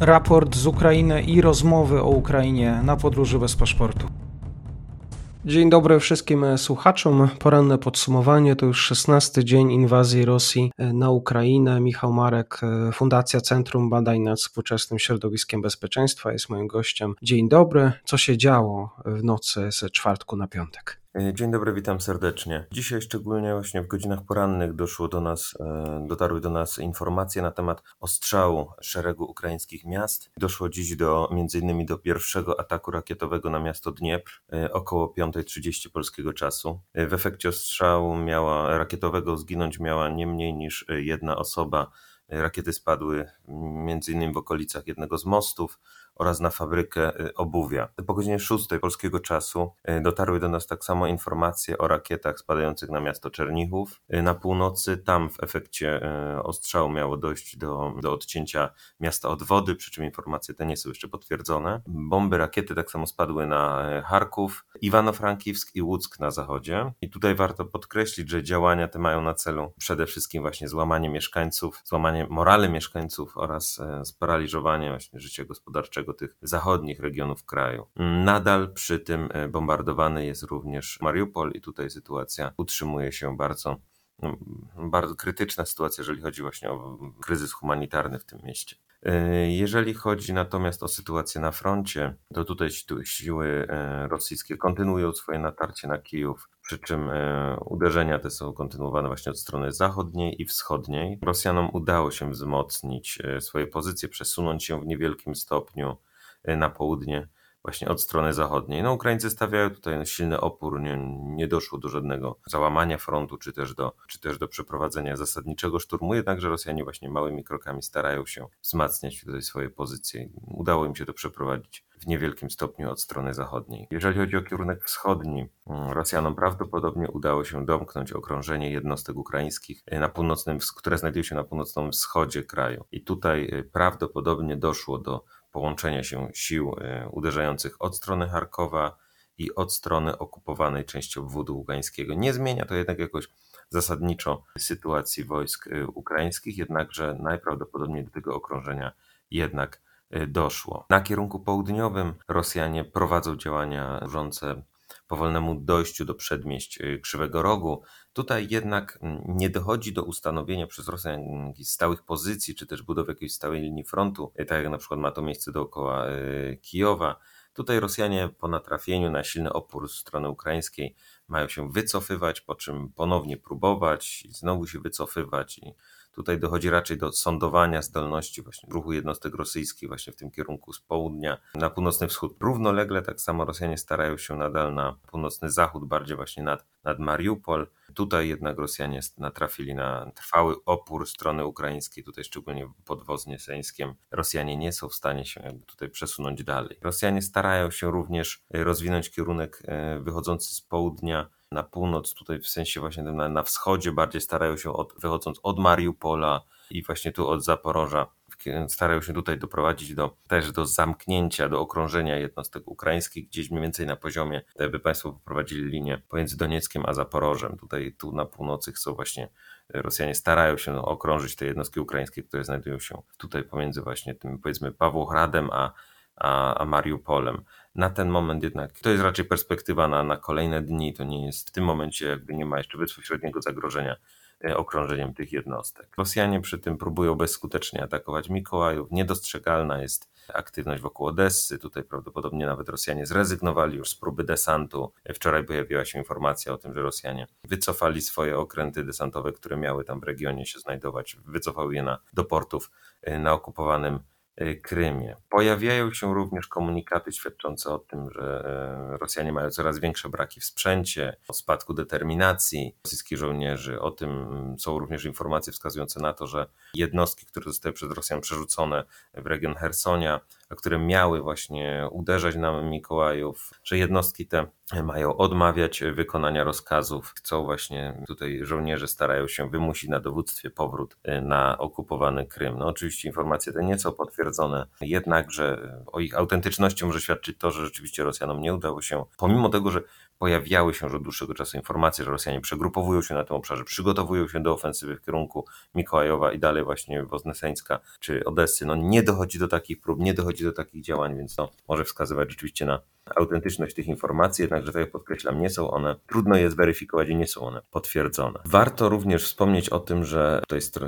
raport z Ukrainy i rozmowy o Ukrainie na podróży bez paszportu. Dzień dobry wszystkim słuchaczom. Poranne podsumowanie to już 16 dzień inwazji Rosji na Ukrainę. Michał Marek, Fundacja Centrum Badań nad Współczesnym Środowiskiem Bezpieczeństwa jest moim gościem. Dzień dobry. Co się działo w nocy z czwartku na piątek? E, dzień dobry, witam serdecznie. Dzisiaj szczególnie właśnie w godzinach porannych doszło do nas, e, dotarły do nas informacje na temat ostrzału szeregu ukraińskich miast. Doszło dziś do innymi do pierwszego ataku rakietowego na miasto Dniepr e, około 5.30 polskiego czasu. W efekcie ostrzału miała rakietowego zginąć miała nie mniej niż jedna osoba. Rakiety spadły innymi w okolicach jednego z mostów oraz na fabrykę y, obuwia. Po godzinie 6 polskiego czasu y, dotarły do nas tak samo informacje o rakietach spadających na miasto Czernichów. Y, na północy tam w efekcie ostrzału miało dojść do, do odcięcia miasta od wody, przy czym informacje te nie są jeszcze potwierdzone. Bomby, rakiety tak samo spadły na Charków, Iwano-Frankiwsk i Łuck na zachodzie. I tutaj warto podkreślić, że działania te mają na celu przede wszystkim właśnie złamanie mieszkańców, złamanie morale mieszkańców oraz sparaliżowanie właśnie życia gospodarczego tych zachodnich regionów kraju. Nadal przy tym e, bombardowany jest również Mariupol i tutaj sytuacja utrzymuje się bardzo bardzo krytyczna sytuacja, jeżeli chodzi właśnie o kryzys humanitarny w tym mieście. E, jeżeli chodzi natomiast o sytuację na froncie, to tutaj siły e, rosyjskie kontynuują swoje natarcie na Kijów, przy czym uderzenia te są kontynuowane właśnie od strony zachodniej i wschodniej. Rosjanom udało się wzmocnić swoje pozycje, przesunąć się w niewielkim stopniu na południe właśnie od strony zachodniej. No Ukraińcy stawiają tutaj silny opór, nie, nie doszło do żadnego załamania frontu, czy też, do, czy też do przeprowadzenia zasadniczego szturmu, jednakże Rosjanie właśnie małymi krokami starają się wzmacniać tutaj swoje pozycje. Udało im się to przeprowadzić w niewielkim stopniu od strony zachodniej. Jeżeli chodzi o kierunek wschodni, mm, Rosjanom prawdopodobnie udało się domknąć okrążenie jednostek ukraińskich, e, na północnym, które znajdują się na północnym wschodzie kraju. I tutaj e, prawdopodobnie doszło do połączenia się sił e, uderzających od strony Charkowa i od strony okupowanej części obwodu ługańskiego. Nie zmienia to jednak jakoś zasadniczo sytuacji wojsk ukraińskich, jednakże najprawdopodobniej do tego okrążenia jednak doszło. Na kierunku południowym Rosjanie prowadzą działania służące powolnemu dojściu do przedmieść y, Krzywego Rogu. Tutaj jednak mm, nie dochodzi do ustanowienia przez Rosjan stałych pozycji, czy też budowy jakiejś stałej linii frontu, y, tak jak na przykład ma to miejsce dookoła y, Kijowa. Tutaj Rosjanie po natrafieniu na silny opór strony ukraińskiej mają się wycofywać, po czym ponownie próbować i znowu się wycofywać i Tutaj dochodzi raczej do sądowania zdolności właśnie ruchu jednostek rosyjskich właśnie w tym kierunku z południa na północny wschód. Równolegle tak samo Rosjanie starają się nadal na północny zachód, bardziej właśnie nad, nad Mariupol. Tutaj jednak Rosjanie natrafili na trwały opór strony ukraińskiej, tutaj szczególnie pod Woznieseńskiem. Rosjanie nie są w stanie się jakby tutaj przesunąć dalej. Rosjanie starają się również rozwinąć kierunek e, wychodzący z południa na północ, tutaj w sensie właśnie na, na wschodzie bardziej starają się, od, wychodząc od Mariupola i właśnie tu od Zaporoża, starają się tutaj doprowadzić do, też do zamknięcia, do okrążenia jednostek ukraińskich gdzieś mniej więcej na poziomie, by Państwo poprowadzili linię pomiędzy Donieckiem a Zaporożem. Tutaj tu na północy chcą właśnie Rosjanie starają się okrążyć te jednostki ukraińskie, które znajdują się tutaj pomiędzy właśnie tym powiedzmy Pawłochradem a, a, a Mariupolem na ten moment jednak to jest raczej perspektywa na, na kolejne dni. To nie jest w tym momencie, jakby nie ma jeszcze bezpośredniego zagrożenia e, okrążeniem tych jednostek. Rosjanie przy tym próbują bezskutecznie atakować Mikołajów. Niedostrzegalna jest aktywność wokół Odessy. Tutaj prawdopodobnie nawet Rosjanie zrezygnowali już z próby desantu. Wczoraj pojawiła się informacja o tym, że Rosjanie wycofali swoje okręty desantowe, które miały tam w regionie się znajdować. Wycofały je na, do portów e, na okupowanym Krymie. Pojawiają się również komunikaty świadczące o tym, że e, Rosjanie mają coraz większe braki w sprzęcie, o spadku determinacji rosyjskich żołnierzy. O tym są również informacje wskazujące na to, że jednostki, które zostały przez Rosjan przerzucone w region Hersonia, które miały właśnie uderzać na Mikołajów, że jednostki te mają odmawiać wykonania rozkazów. Chcą właśnie, tutaj żołnierze starają się wymusić na dowództwie powrót y, na okupowany Krym. No oczywiście informacje te nie są potwierdzone, jednakże o ich autentyczności może świadczyć to, że rzeczywiście Rosjanom nie udało się, pomimo tego, że pojawiały się już od dłuższego czasu informacje, że Rosjanie przegrupowują się na tym obszarze, przygotowują się do ofensywy w kierunku Mikołajowa i dalej właśnie Wozneseńska czy Odessy. No nie dochodzi do takich prób, nie dochodzi do takich działań, więc to może wskazywać rzeczywiście na autentyczność tych informacji, jednakże tak jak podkreślam, nie są one, trudno je zweryfikować i nie są one potwierdzone. Warto również wspomnieć o tym, że jest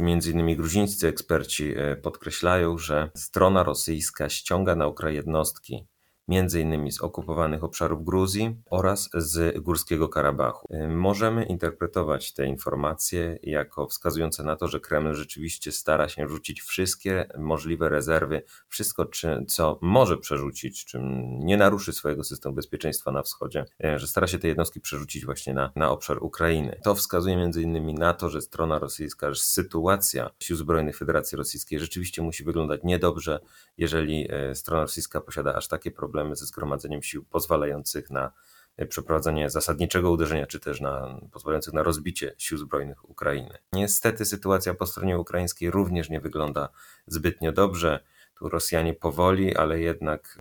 między innymi gruzińscy eksperci e, podkreślają, że strona rosyjska ściąga na Ukrainę jednostki między innymi z okupowanych obszarów Gruzji oraz z Górskiego Karabachu. Y, możemy interpretować te informacje jako wskazujące na to, że Kreml rzeczywiście stara się rzucić wszystkie możliwe rezerwy, wszystko, co może przerzucić, czym nie naruszy swojego systemu bezpieczeństwa na wschodzie, y, że stara się te jednostki przerzucić właśnie na, na obszar Ukrainy. To wskazuje między innymi na to, że strona rosyjska, że sytuacja sił zbrojnych Federacji Rosyjskiej rzeczywiście musi wyglądać niedobrze, jeżeli y, strona rosyjska posiada aż takie problemy, problemy ze zgromadzeniem sił pozwalających na e, przeprowadzenie zasadniczego uderzenia, czy też na, pozwalających na rozbicie sił zbrojnych Ukrainy. Niestety sytuacja po stronie ukraińskiej również nie wygląda zbytnio dobrze. Tu Rosjanie powoli, ale jednak,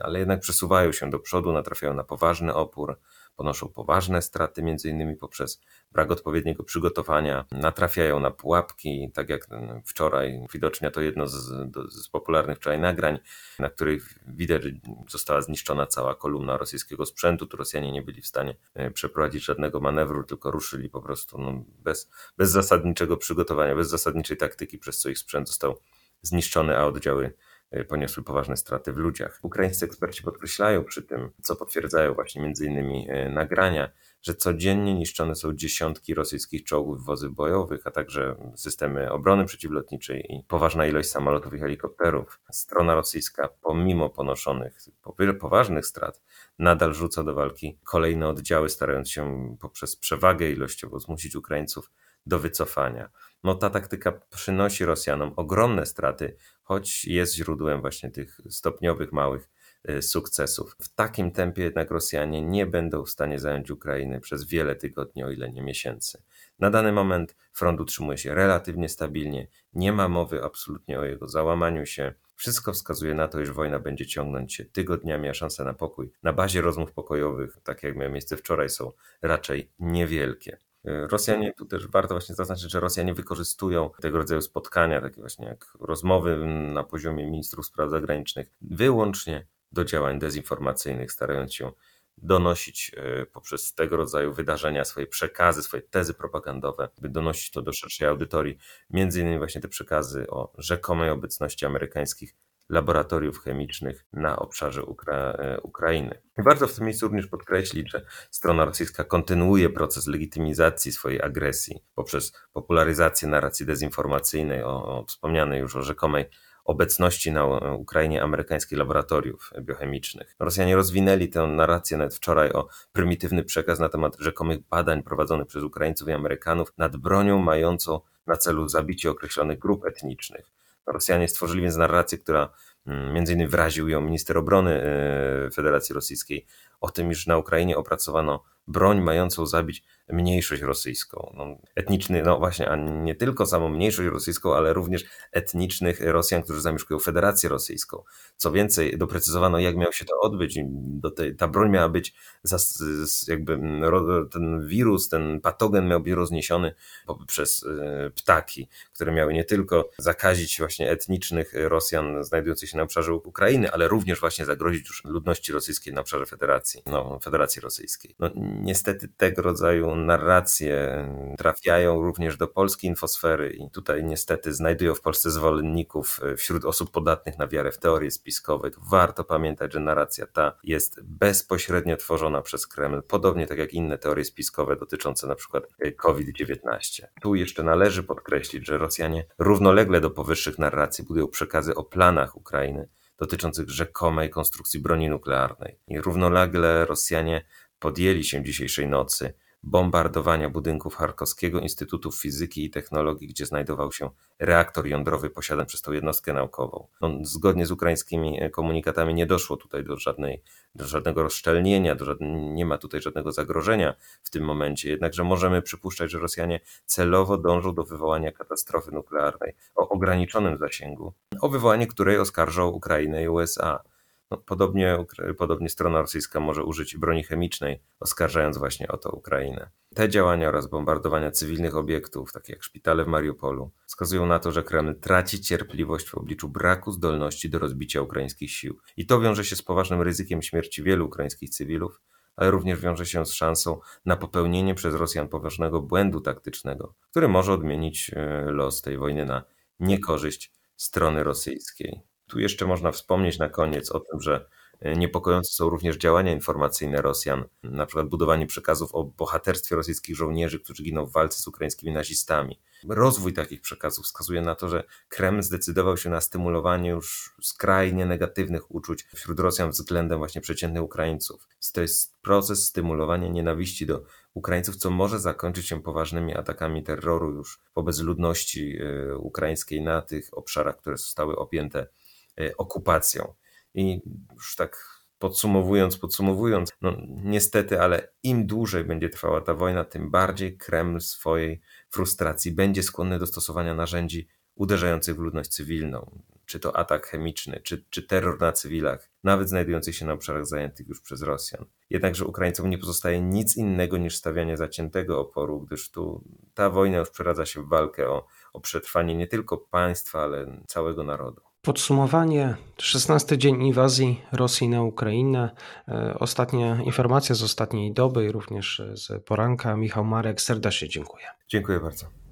ale jednak przesuwają się do przodu, natrafiają na poważny opór ponoszą poważne straty, między innymi poprzez brak odpowiedniego przygotowania, natrafiają na pułapki, tak jak wczoraj, widocznie to jedno z, z popularnych wczoraj nagrań, na których widać, że została zniszczona cała kolumna rosyjskiego sprzętu, tu Rosjanie nie byli w stanie e, przeprowadzić żadnego manewru, tylko ruszyli po prostu no, bez, bez zasadniczego przygotowania, bez zasadniczej taktyki, przez co ich sprzęt został zniszczony, a oddziały poniosły poważne straty w ludziach. Ukraińscy eksperci podkreślają przy tym, co potwierdzają właśnie między innymi e, nagrania, że codziennie niszczone są dziesiątki rosyjskich czołgów, wozy bojowych, a także systemy obrony przeciwlotniczej i poważna ilość samolotów i helikopterów. Strona rosyjska, pomimo ponoszonych poważnych strat, nadal rzuca do walki kolejne oddziały, starając się poprzez przewagę ilościową zmusić Ukraińców do wycofania. No ta taktyka przynosi Rosjanom ogromne straty, choć jest źródłem właśnie tych stopniowych, małych y, sukcesów. W takim tempie jednak Rosjanie nie będą w stanie zająć Ukrainy przez wiele tygodni, o ile nie miesięcy. Na dany moment front utrzymuje się relatywnie stabilnie, nie ma mowy absolutnie o jego załamaniu się. Wszystko wskazuje na to, iż wojna będzie ciągnąć się tygodniami, a szanse na pokój na bazie rozmów pokojowych, tak jak miały miejsce wczoraj, są raczej niewielkie. Rosjanie, tu też warto właśnie zaznaczyć, że Rosjanie wykorzystują tego rodzaju spotkania, takie właśnie jak rozmowy na poziomie ministrów spraw zagranicznych, wyłącznie do działań dezinformacyjnych, starając się donosić e, poprzez tego rodzaju wydarzenia swoje przekazy, swoje tezy propagandowe, by donosić to do szerszej audytorii, między innymi właśnie te przekazy o rzekomej obecności amerykańskich laboratoriów chemicznych na obszarze Ukra e, Ukrainy. Warto w tym miejscu również podkreślić, że strona rosyjska kontynuuje proces legitymizacji swojej agresji poprzez popularyzację narracji dezinformacyjnej o, o wspomnianej już o rzekomej obecności na Ukrainie amerykańskich laboratoriów biochemicznych. Rosjanie rozwinęli tę narrację nawet wczoraj o prymitywny przekaz na temat rzekomych badań prowadzonych przez Ukraińców i Amerykanów nad bronią mającą na celu zabicie określonych grup etnicznych. Rosjanie stworzyli więc narrację, która mm, między innymi wyraził ją minister obrony e, Federacji Rosyjskiej, o tym, iż na Ukrainie opracowano broń mającą zabić mniejszość rosyjską. No, etniczny, no właśnie, a nie tylko samą mniejszość rosyjską, ale również etnicznych Rosjan, którzy zamieszkują Federację Rosyjską. Co więcej, doprecyzowano, jak miało się to odbyć. Tej, ta broń miała być, jakby ten wirus, ten patogen miał być rozniesiony przez e, ptaki, które miały nie tylko zakazić właśnie etnicznych Rosjan znajdujących się na obszarze Ukrainy, ale również właśnie zagrozić już ludności rosyjskiej na obszarze Federacji, no, Federacji Rosyjskiej. No, niestety tego rodzaju narracje trafiają również do polskiej infosfery i tutaj niestety znajdują w Polsce zwolenników e, wśród osób podatnych na wiarę w teorie spiskowe. Warto pamiętać, że narracja ta jest bezpośrednio tworzona przez Kreml, podobnie tak jak inne teorie spiskowe dotyczące przykład e, COVID-19. Tu jeszcze należy podkreślić, że Rosjanie równolegle do powyższych narracji budują przekazy o planach Ukrainy dotyczących rzekomej konstrukcji broni nuklearnej. I równolegle Rosjanie podjęli się dzisiejszej nocy bombardowania budynków Charkowskiego Instytutu Fizyki i Technologii, gdzie znajdował się reaktor jądrowy posiadany przez tą jednostkę naukową. No, zgodnie z ukraińskimi e, komunikatami nie doszło tutaj do, żadnej, do żadnego rozszczelnienia, do nie ma tutaj żadnego zagrożenia w tym momencie, jednakże możemy przypuszczać, że Rosjanie celowo dążą do wywołania katastrofy nuklearnej o ograniczonym zasięgu, o wywołanie której oskarżą Ukrainę i USA. No, podobnie, podobnie strona rosyjska może użyć broni chemicznej, oskarżając właśnie o to Ukrainę. Te działania oraz bombardowania cywilnych obiektów, takie jak szpitale w Mariupolu, wskazują na to, że Kreml traci cierpliwość w obliczu braku zdolności do rozbicia ukraińskich sił. I to wiąże się z poważnym ryzykiem śmierci wielu ukraińskich cywilów, ale również wiąże się z szansą na popełnienie przez Rosjan poważnego błędu taktycznego, który może odmienić e, los tej wojny na niekorzyść strony rosyjskiej. Tu jeszcze można wspomnieć na koniec o tym, że e, niepokojące są również działania informacyjne Rosjan, na przykład budowanie przekazów o bohaterstwie rosyjskich żołnierzy, którzy giną w walce z ukraińskimi nazistami. Rozwój takich przekazów wskazuje na to, że Kreml zdecydował się na stymulowanie już skrajnie negatywnych uczuć wśród Rosjan względem właśnie przeciętnych Ukraińców. To jest proces stymulowania nienawiści do Ukraińców, co może zakończyć się poważnymi atakami terroru już wobec ludności e, ukraińskiej na tych obszarach, które zostały objęte okupacją. I już tak podsumowując, podsumowując, no niestety, ale im dłużej będzie trwała ta wojna, tym bardziej Kreml swojej frustracji będzie skłonny do stosowania narzędzi uderzających w ludność cywilną, czy to atak chemiczny, czy, czy terror na cywilach, nawet znajdujących się na obszarach zajętych już przez Rosjan. Jednakże Ukraińcom nie pozostaje nic innego niż stawianie zaciętego oporu, gdyż tu ta wojna już przeradza się w walkę o, o przetrwanie nie tylko państwa, ale całego narodu. Podsumowanie. 16 dzień inwazji Rosji na Ukrainę. E, ostatnia informacja z ostatniej doby i również z poranka. Michał Marek, serdecznie dziękuję. Dziękuję bardzo.